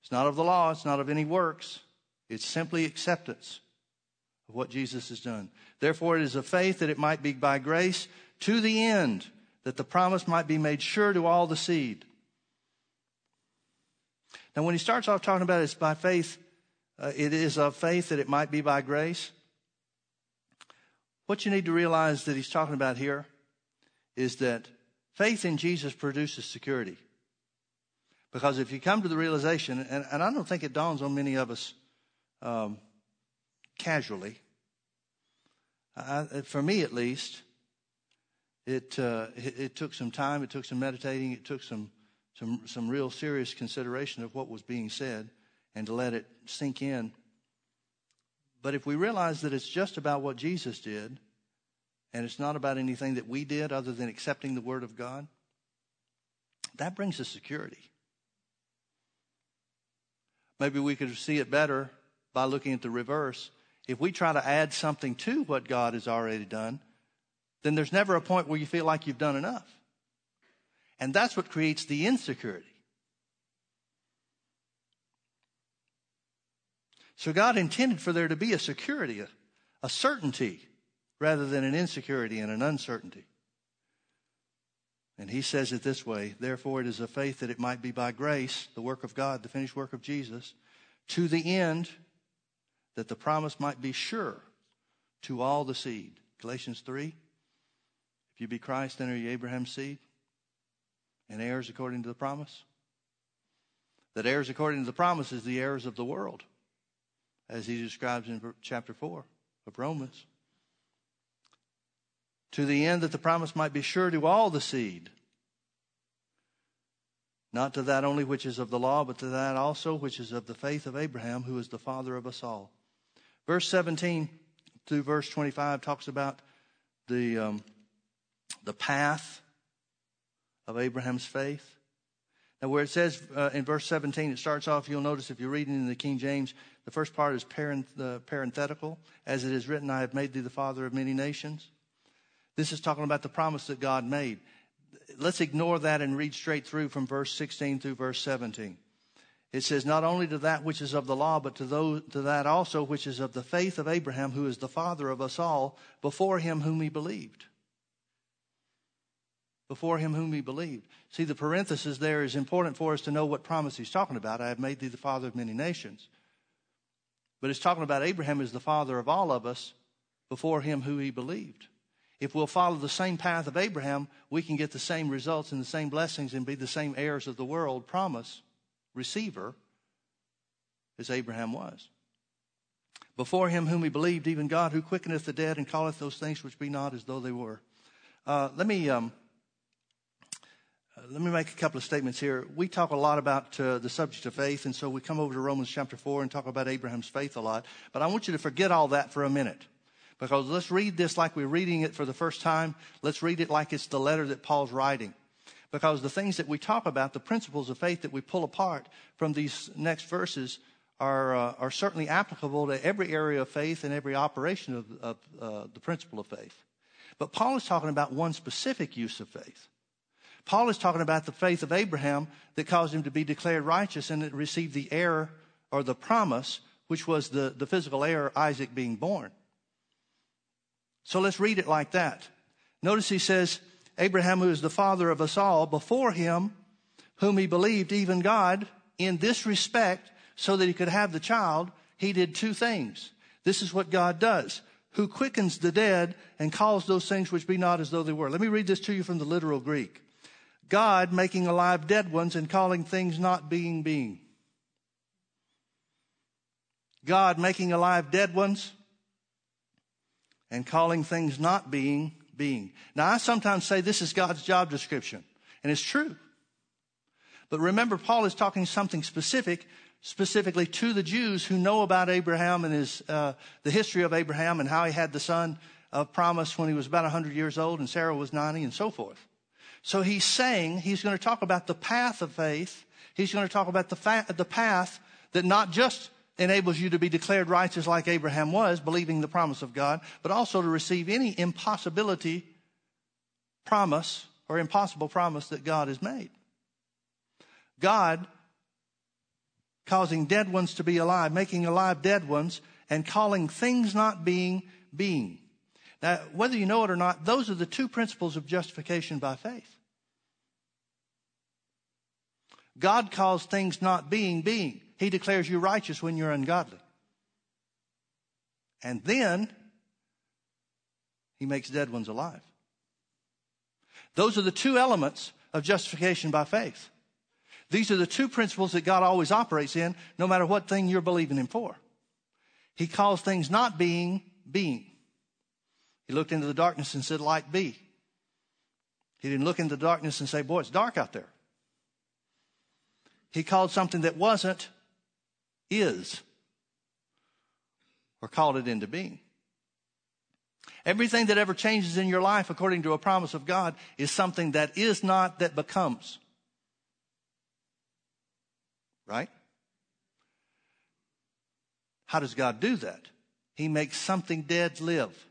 It's not of the law, it's not of any works, it's simply acceptance of what Jesus has done. Therefore, it is of faith that it might be by grace to the end that the promise might be made sure to all the seed. Now, when he starts off talking about it's by faith, uh, it is of faith that it might be by grace. What you need to realize that he's talking about here is that Faith in Jesus produces security. Because if you come to the realization, and, and I don't think it dawns on many of us um, casually, I, for me at least, it, uh, it, it took some time, it took some meditating, it took some some some real serious consideration of what was being said, and to let it sink in. But if we realize that it's just about what Jesus did, and it's not about anything that we did other than accepting the Word of God, that brings us security. Maybe we could see it better by looking at the reverse. If we try to add something to what God has already done, then there's never a point where you feel like you've done enough. And that's what creates the insecurity. So God intended for there to be a security, a, a certainty, rather than an insecurity and an uncertainty. And he says it this way Therefore, it is a faith that it might be by grace, the work of God, the finished work of Jesus, to the end that the promise might be sure to all the seed. Galatians 3 If you be Christ, then are you Abraham's seed and heirs according to the promise? That heirs according to the promise is the heirs of the world, as he describes in chapter 4 of Romans to the end that the promise might be sure to all the seed. Not to that only which is of the law, but to that also which is of the faith of Abraham, who is the father of us all. Verse 17 through verse 25 talks about the, um, the path of Abraham's faith. Now, where it says uh, in verse 17, it starts off, you'll notice if you're reading in the King James, the first part is uh, parenthetical. As it is written, I have made thee the father of many nations. This is talking about the promise that God made. Let's ignore that and read straight through from verse 16 through verse 17. It says, Not only to that which is of the law, but to, those, to that also which is of the faith of Abraham, who is the father of us all, before him whom he believed. Before him whom he believed. See, the parenthesis there is important for us to know what promise he's talking about. I have made thee the father of many nations. But it's talking about Abraham as the father of all of us before him who he believed if we'll follow the same path of Abraham, we can get the same results and the same blessings and be the same heirs of the world promise receiver as Abraham was. Before him whom he believed, even God who quickeneth the dead and calleth those things which be not as though they were. Uh, let me um, let me make a couple of statements here. We talk a lot about uh, the subject of faith, and so we come over to Romans chapter four and talk about Abraham's faith a lot. But I want you to forget all that for a minute. Because let's read this like we're reading it for the first time. Let's read it like it's the letter that Paul's writing. Because the things that we talk about, the principles of faith that we pull apart from these next verses, are, uh, are certainly applicable to every area of faith and every operation of, of uh, the principle of faith. But Paul is talking about one specific use of faith. Paul is talking about the faith of Abraham that caused him to be declared righteous and receive the heir or the promise, which was the, the physical heir, Isaac, being born. So let's read it like that. Notice he says, Abraham, who is the father of us all, before him, whom he believed, even God, in this respect, so that he could have the child, he did two things. This is what God does, who quickens the dead and calls those things which be not as though they were. Let me read this to you from the literal Greek. God making alive dead ones and calling things not being being. God making alive dead ones and calling things not being, being. Now, I sometimes say this is God's job description, and it's true. But remember, Paul is talking something specific, specifically to the Jews who know about Abraham and his, uh, the history of Abraham and how he had the son of promise when he was about 100 years old and Sarah was 90 and so forth. So he's saying he's going to talk about the path of faith. He's going to talk about the, fa- the path that not just enables you to be declared righteous like Abraham was, believing the promise of God, but also to receive any impossibility promise or impossible promise that God has made. God causing dead ones to be alive, making alive dead ones, and calling things not being being. Now, whether you know it or not, those are the two principles of justification by faith. God calls things not being being. He declares you righteous when you're ungodly. And then he makes dead ones alive. Those are the two elements of justification by faith. These are the two principles that God always operates in, no matter what thing you're believing Him for. He calls things not being, being. He looked into the darkness and said, Light be. He didn't look into the darkness and say, Boy, it's dark out there. He called something that wasn't is or called it into being. Everything that ever changes in your life according to a promise of God is something that is not, that becomes. Right? How does God do that? He makes something dead live.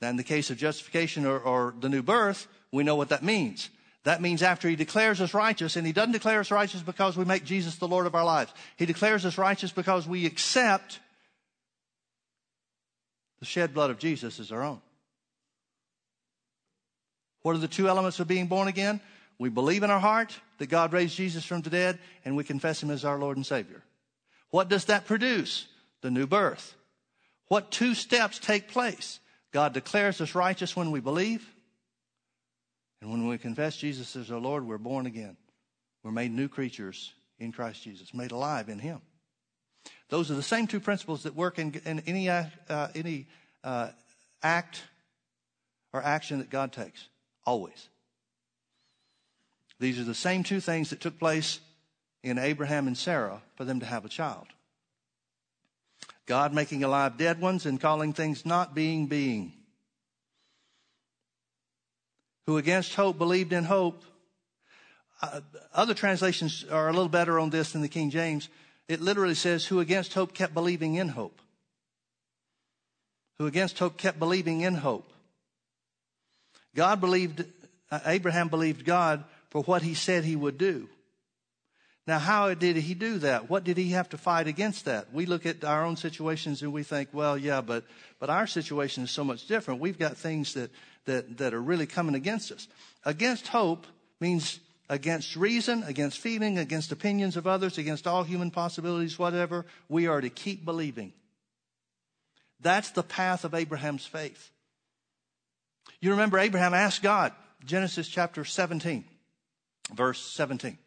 Now, in the case of justification or, or, the new birth, we know what that means. That means after he declares us righteous, and he doesn't declare us righteous because we make Jesus the Lord of our lives. He declares us righteous because we accept the shed blood of Jesus as our own. What are the two elements of being born again? We believe in our heart that God raised Jesus from the dead, and we confess him as our Lord and Savior. What does that produce? The new birth. What two steps take place? God declares us righteous when we believe, and when we confess Jesus as our Lord, we're born again. We're made new creatures in Christ Jesus, made alive in Him. Those are the same two principles that work in, in any, uh, any uh, act or action that God takes, always. These are the same two things that took place in Abraham and Sarah for them to have a child. God making alive dead ones and calling things not being being. Who against hope believed in hope. Uh, other translations are a little better on this than the King James. It literally says, who against hope kept believing in hope. Who against hope kept believing in hope. God believed, uh, Abraham believed God for what he said he would do. Now, how did he do that? What did he have to fight against that? We look at our own situations and we think, well, yeah, but, but our situation is so much different. We've got things that, that, that are really coming against us. Against hope means against reason, against feeling, against opinions of others, against all human possibilities, whatever. We are to keep believing. That's the path of Abraham's faith. You remember Abraham asked God, Genesis chapter 17, verse 17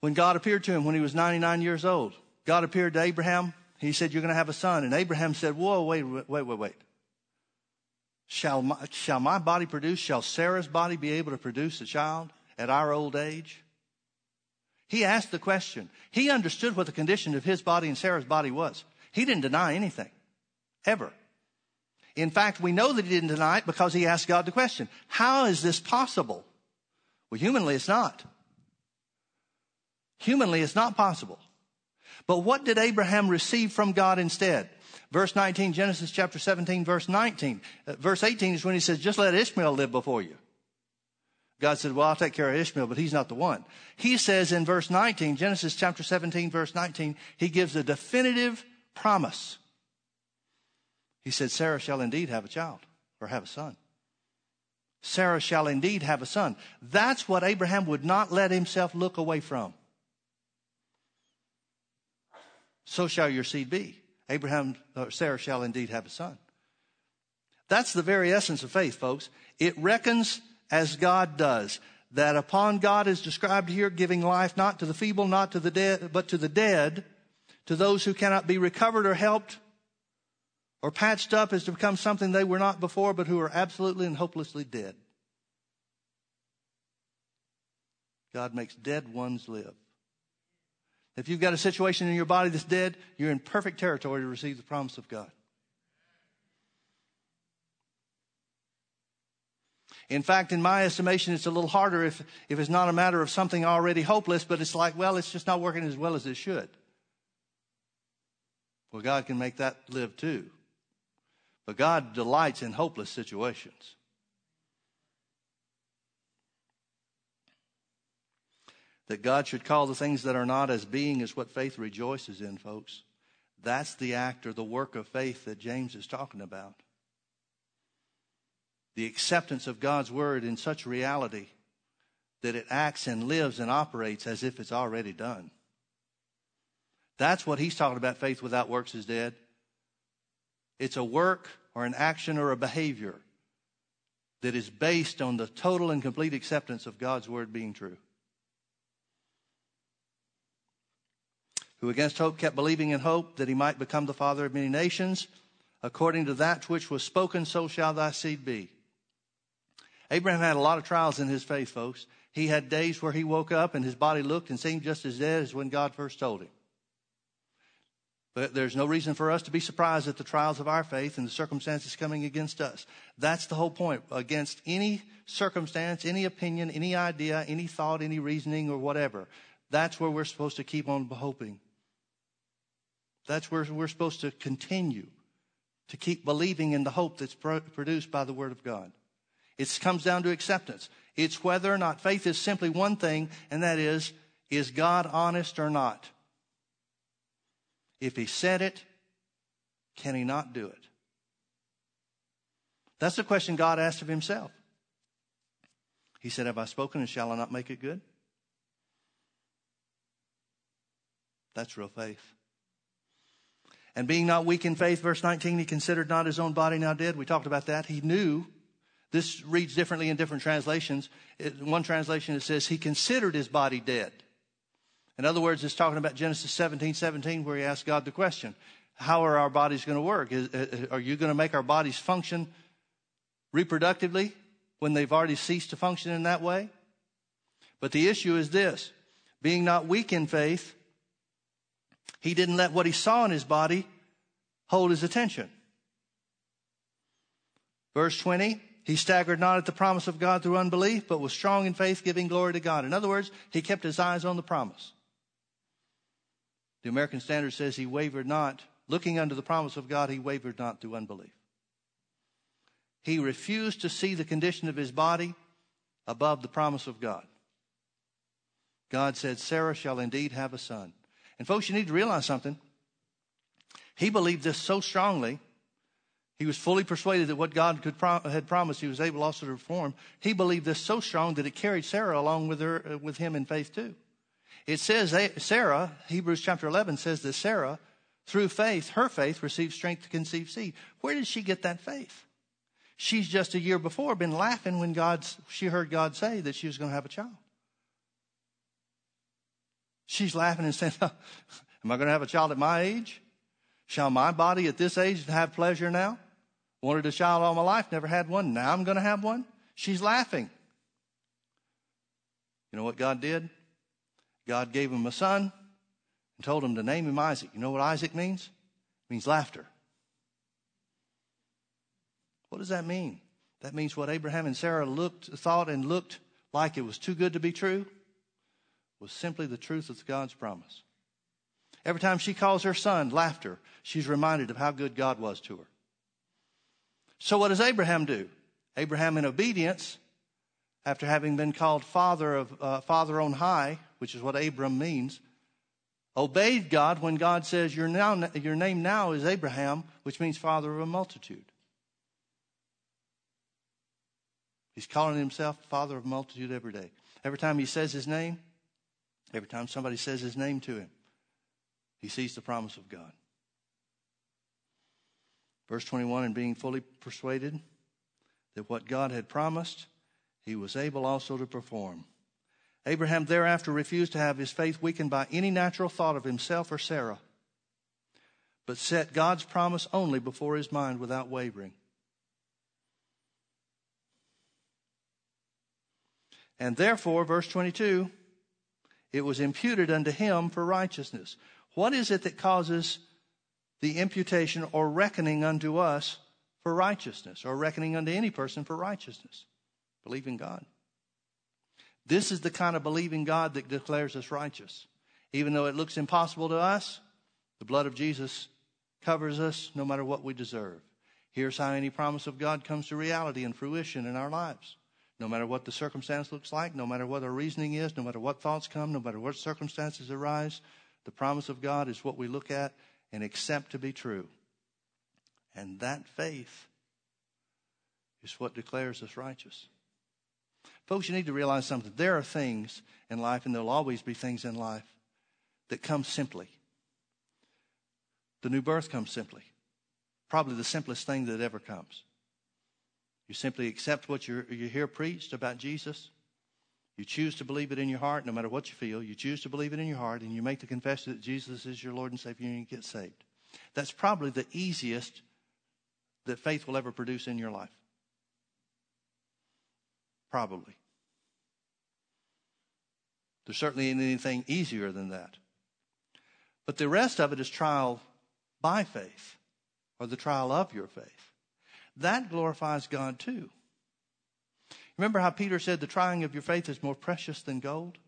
when God appeared to him when he was 99 years old. God appeared to Abraham. He said, You're going to have a son. And Abraham said, Whoa, wait, wait, wait, wait. Shall my, shall my body produce? Shall Sarah's body be able to produce a child at our old age? He asked the question. He understood what the condition of his body and Sarah's body was. He didn't deny anything, ever. In fact, we know that he didn't deny it because he asked God the question How is this possible? Well, humanly, it's not. Humanly, it's not possible. But what did Abraham receive from God instead? Verse 19, Genesis chapter 17, verse 19. Uh, verse 18 is when he says, just let Ishmael live before you. God said, well, I'll take care of Ishmael, but he's not the one. He says in verse 19, Genesis chapter 17, verse 19, he gives a definitive promise. He said, Sarah shall indeed have a child or have a son. Sarah shall indeed have a son. That's what Abraham would not let himself look away from. so shall your seed be. Abraham or Sarah shall indeed have a son. That's the very essence of faith, folks. It reckons as God does. That upon God is described here, giving life not to the feeble, not to the dead, but to the dead, to those who cannot be recovered or helped or patched up as to become something they were not before, but who are absolutely and hopelessly dead. God makes dead ones live. If you've got a situation in your body that's dead, you're in perfect territory to receive the promise of God. In fact, in my estimation, it's a little harder if, if it's not a matter of something already hopeless, but it's like, well, it's just not working as well as it should. Well, God can make that live too. But God delights in hopeless situations. That God should call the things that are not as being is what faith rejoices in, folks. That's the act or the work of faith that James is talking about. The acceptance of God's word in such reality that it acts and lives and operates as if it's already done. That's what he's talking about. Faith without works is dead. It's a work or an action or a behavior that is based on the total and complete acceptance of God's word being true. Who against hope kept believing in hope that he might become the father of many nations. According to that which was spoken, so shall thy seed be. Abraham had a lot of trials in his faith, folks. He had days where he woke up and his body looked and seemed just as dead as when God first told him. But there's no reason for us to be surprised at the trials of our faith and the circumstances coming against us. That's the whole point. Against any circumstance, any opinion, any idea, any thought, any reasoning, or whatever. That's where we're supposed to keep on hoping. That's where we're supposed to continue to keep believing in the hope that's produced by the Word of God. It comes down to acceptance. It's whether or not faith is simply one thing, and that is, is God honest or not? If He said it, can He not do it? That's the question God asked of Himself. He said, Have I spoken and shall I not make it good? That's real faith. And being not weak in faith, verse 19, he considered not his own body now dead. We talked about that. He knew. This reads differently in different translations. In one translation, it says he considered his body dead. In other words, it's talking about Genesis 17, 17, where he asked God the question, how are our bodies going to work? Is, uh, uh, are you going to make our bodies function reproductively when they've already ceased to function in that way? But the issue is this, being not weak in faith, he didn't let what he saw in his body hold his attention. Verse 20, he staggered not at the promise of God through unbelief, but was strong in faith, giving glory to God. In other words, he kept his eyes on the promise. The American Standard says he wavered not. Looking unto the promise of God, he wavered not through unbelief. He refused to see the condition of his body above the promise of God. God said, Sarah shall indeed have a son. And folks, you need to realize something. He believed this so strongly. He was fully persuaded that what God could had promised, he was able also to perform. He believed this so strong that it carried Sarah along with her, uh, with him in faith too. It says Sarah, Hebrews chapter 11 says that Sarah, through faith, her faith received strength to conceive seed. Where did she get that faith? She's just a year before been laughing when God's, she heard God say that she was going to have a child. She's laughing and saying, (laughs) Am I going to have a child at my age? Shall my body at this age have pleasure now? Wanted a child all my life, never had one. Now I'm going to have one? She's laughing. You know what God did? God gave him a son and told him to name him Isaac. You know what Isaac means? It means laughter. What does that mean? That means what Abraham and Sarah looked, thought and looked like it was too good to be true was simply the truth of God's promise. Every time she calls her son laughter, she's reminded of how good God was to her. So what does Abraham do? Abraham, in obedience, after having been called father of uh, father on high, which is what Abram means, obeyed God when God says your, now, your name now is Abraham, which means father of a multitude. He's calling himself father of multitude every day. Every time he says his name, Every time somebody says his name to him, he sees the promise of God. Verse 21 And being fully persuaded that what God had promised, he was able also to perform. Abraham thereafter refused to have his faith weakened by any natural thought of himself or Sarah, but set God's promise only before his mind without wavering. And therefore, verse 22, it was imputed unto him for righteousness. What is it that causes the imputation or reckoning unto us for righteousness, or reckoning unto any person for righteousness? Believe in God. This is the kind of believing God that declares us righteous. Even though it looks impossible to us, the blood of Jesus covers us no matter what we deserve. Here's how any promise of God comes to reality and fruition in our lives. No matter what the circumstance looks like, no matter what our reasoning is, no matter what thoughts come, no matter what circumstances arise, the promise of God is what we look at and accept to be true. And that faith is what declares us righteous. Folks, you need to realize something. There are things in life, and there'll always be things in life that come simply. The new birth comes simply. Probably the simplest thing that ever comes. You simply accept what you hear preached about Jesus. You choose to believe it in your heart, no matter what you feel. You choose to believe it in your heart, and you make the confession that Jesus is your Lord and Savior, and you get saved. That's probably the easiest that faith will ever produce in your life. Probably. There's certainly anything easier than that. But the rest of it is trial by faith or the trial of your faith, that glorifies God too. Remember how Peter said the trying of your faith is more precious than gold?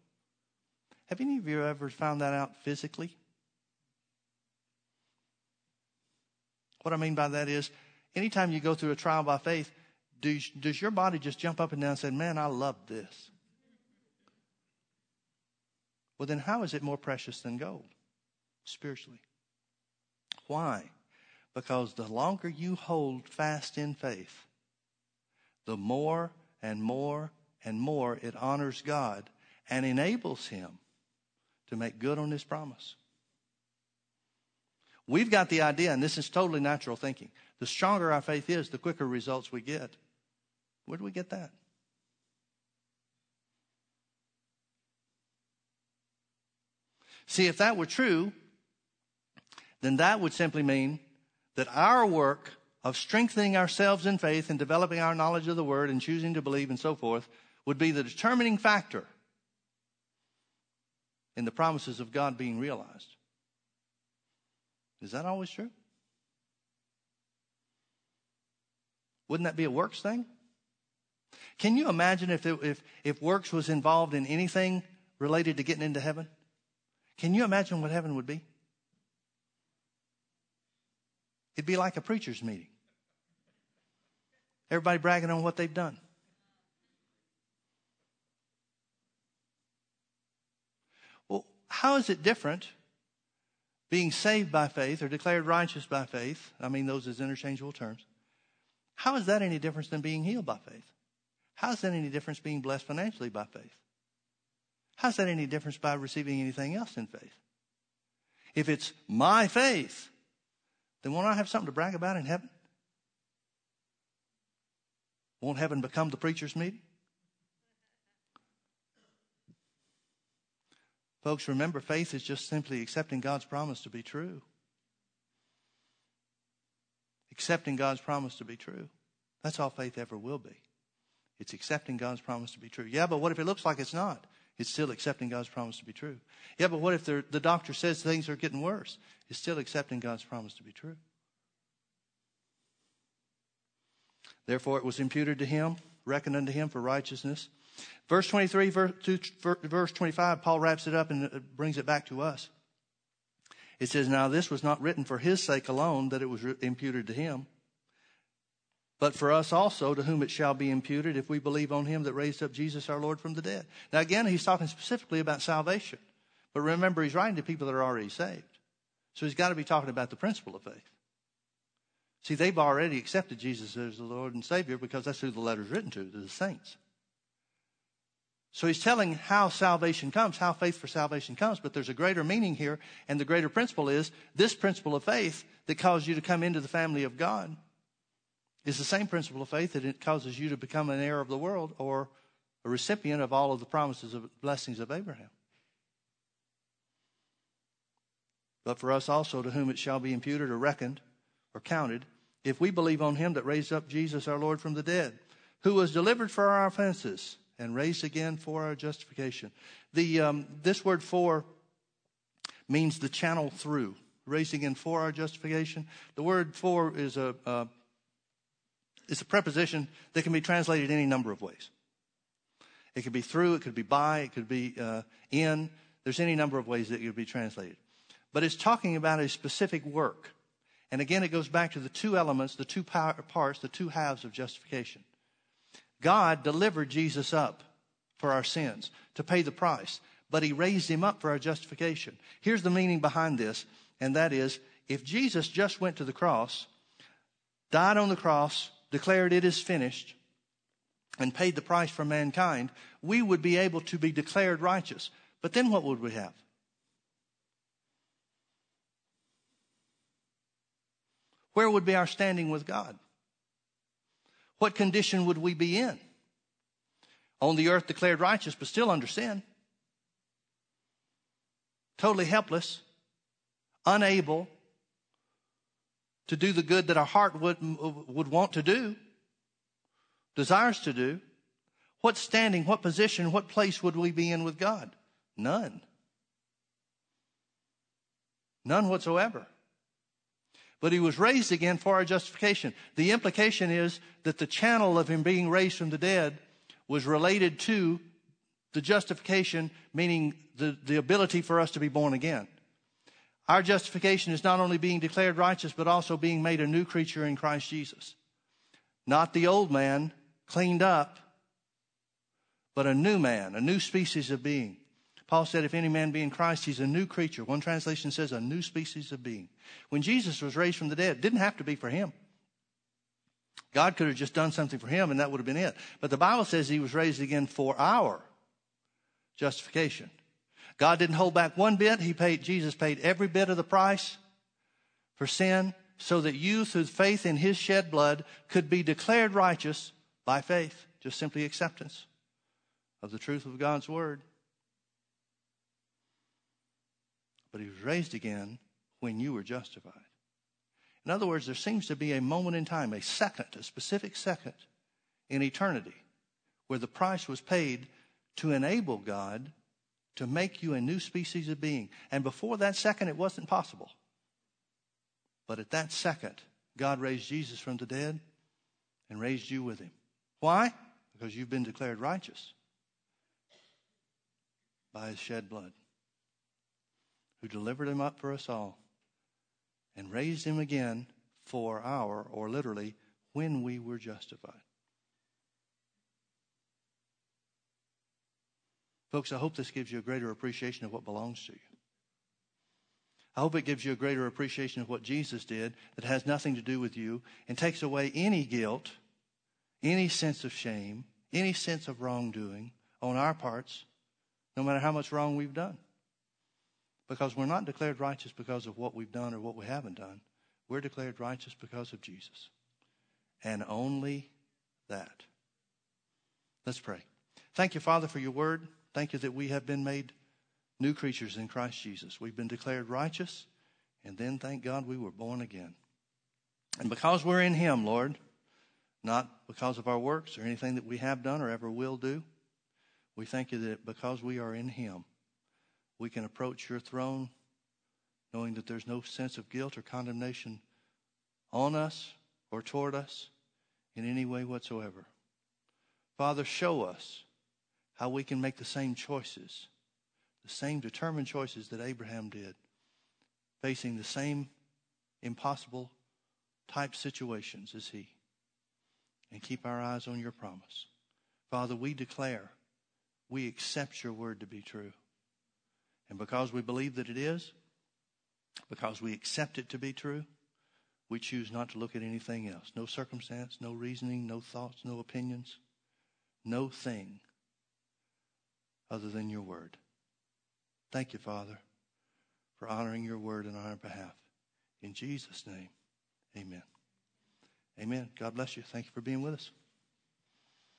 Have any of you ever found that out physically? What I mean by that is, anytime you go through a trial by faith, does, your body just jump up and down and say, Man, I love this? Well, then how is it more precious than gold spiritually? Why? Because the longer you hold fast in faith, the more and more and more it honors God and enables Him to make good on His promise. We've got the idea, and this is totally natural thinking. The stronger our faith is, the quicker results we get. Where do we get that? See, if that were true, then that would simply mean that our work of strengthening ourselves in faith and developing our knowledge of the Word and choosing to believe and so forth would be the determining factor in the promises of God being realized. Is that always true? Wouldn't that be a works thing? Can you imagine if, it, if, if works was involved in anything related to getting into heaven? Can you imagine what heaven would be? It'd be like a preacher's meeting. Everybody bragging on what they've done. Well, how is it different being saved by faith or declared righteous by faith? I mean, those as interchangeable terms. How is that any different than being healed by faith? How is that any difference being blessed financially by faith? How's that any difference by receiving anything else in faith? If it's my faith, then won't I have something to brag about in heaven? Won't heaven become the preacher's meeting? Folks, remember, faith is just simply accepting God's promise to be true. Accepting God's promise to be true. That's all faith ever will be. It's accepting God's promise to be true. Yeah, but what if it looks like it's not? It's still accepting God's promise to be true. Yeah, but what if the doctor says things are getting worse? It's still accepting God's promise to be true. Therefore, it was imputed to him, reckoned unto him for righteousness. Verse 23, verse 25, Paul wraps it up and uh, brings it back to us. It says, Now this was not written for his sake alone that it was imputed to him but for us also, to whom it shall be imputed if we believe on him that raised up Jesus our Lord from the dead. Now, again, he's talking specifically about salvation. But remember, he's writing to people that are already saved. So he's got to be talking about the principle of faith. See, they've already accepted Jesus as the Lord and Savior because that's who the letter's written to, to the saints. So he's telling how salvation comes, how faith for salvation comes, but there's a greater meaning here, and the greater principle is this principle of faith that caused you to come into the family of God is the same principle of faith that it causes you to become an heir of the world or a recipient of all of the promises of blessings of Abraham. But for us also, to whom it shall be imputed or reckoned or counted, if we believe on him that raised up Jesus our Lord from the dead, who was delivered for our offenses and raised again for our justification. The, um, this word for means the channel through, raised again for our justification. The word for is a, a it's a preposition that can be translated any number of ways. It could be through, it could be by, it could be uh, in. There's any number of ways that it could be translated. But it's talking about a specific work. And again, it goes back to the two elements, the two parts, the two halves of justification. God delivered Jesus up for our sins to pay the price, but he raised him up for our justification. Here's the meaning behind this, and that is if Jesus just went to the cross, died on the cross, declared it is finished and paid the price for mankind, we would be able to be declared righteous. But then what would we have? Where would be our standing with God? What condition would we be in? On the earth declared righteous, but still under sin. Totally helpless, unable to do the good that our heart would, would want to do, desires to do, what standing, what position, what place would we be in with God? None. None whatsoever. But he was raised again for our justification. The implication is that the channel of him being raised from the dead was related to the justification, meaning the, the ability for us to be born again. Our justification is not only being declared righteous, but also being made a new creature in Christ Jesus. Not the old man cleaned up, but a new man, a new species of being. Paul said, if any man be in Christ, he's a new creature. One translation says a new species of being. When Jesus was raised from the dead, it didn't have to be for him. God could have just done something for him and that would have been it. But the Bible says he was raised again for our justification. God didn't hold back one bit. He paid, Jesus paid every bit of the price for sin so that you, through faith in his shed blood, could be declared righteous by faith, just simply acceptance of the truth of God's word. but he was raised again when you were justified. In other words, there seems to be a moment in time, a second, a specific second in eternity, where the price was paid to enable God to make you a new species of being. And before that second, it wasn't possible. But at that second, God raised Jesus from the dead and raised you with him. Why? Because you've been declared righteous by his shed blood who delivered him up for us all and raised him again for our, or literally, when we were justified. Folks, I hope this gives you a greater appreciation of what belongs to you. I hope it gives you a greater appreciation of what Jesus did that has nothing to do with you and takes away any guilt, any sense of shame, any sense of wrongdoing on our parts, no matter how much wrong we've done. Because we're not declared righteous because of what we've done or what we haven't done. We're declared righteous because of Jesus. And only that. Let's pray. Thank you, Father, for your word. Thank you that we have been made new creatures in Christ Jesus. We've been declared righteous, and then thank God we were born again. And because we're in Him, Lord, not because of our works or anything that we have done or ever will do, we thank you that because we are in Him, we can approach your throne knowing that there's no sense of guilt or condemnation on us or toward us in any way whatsoever. Father, show us how we can make the same choices, the same determined choices that Abraham did, facing the same impossible type situations as he, and keep our eyes on your promise. Father, we declare, we accept your word to be true. And because we believe that it is, because we accept it to be true, we choose not to look at anything else. No circumstance, no reasoning, no thoughts, no opinions, no thing other than your word. Thank you, Father, for honoring your word on our behalf. In Jesus' name, amen. Amen. God bless you. Thank you for being with us.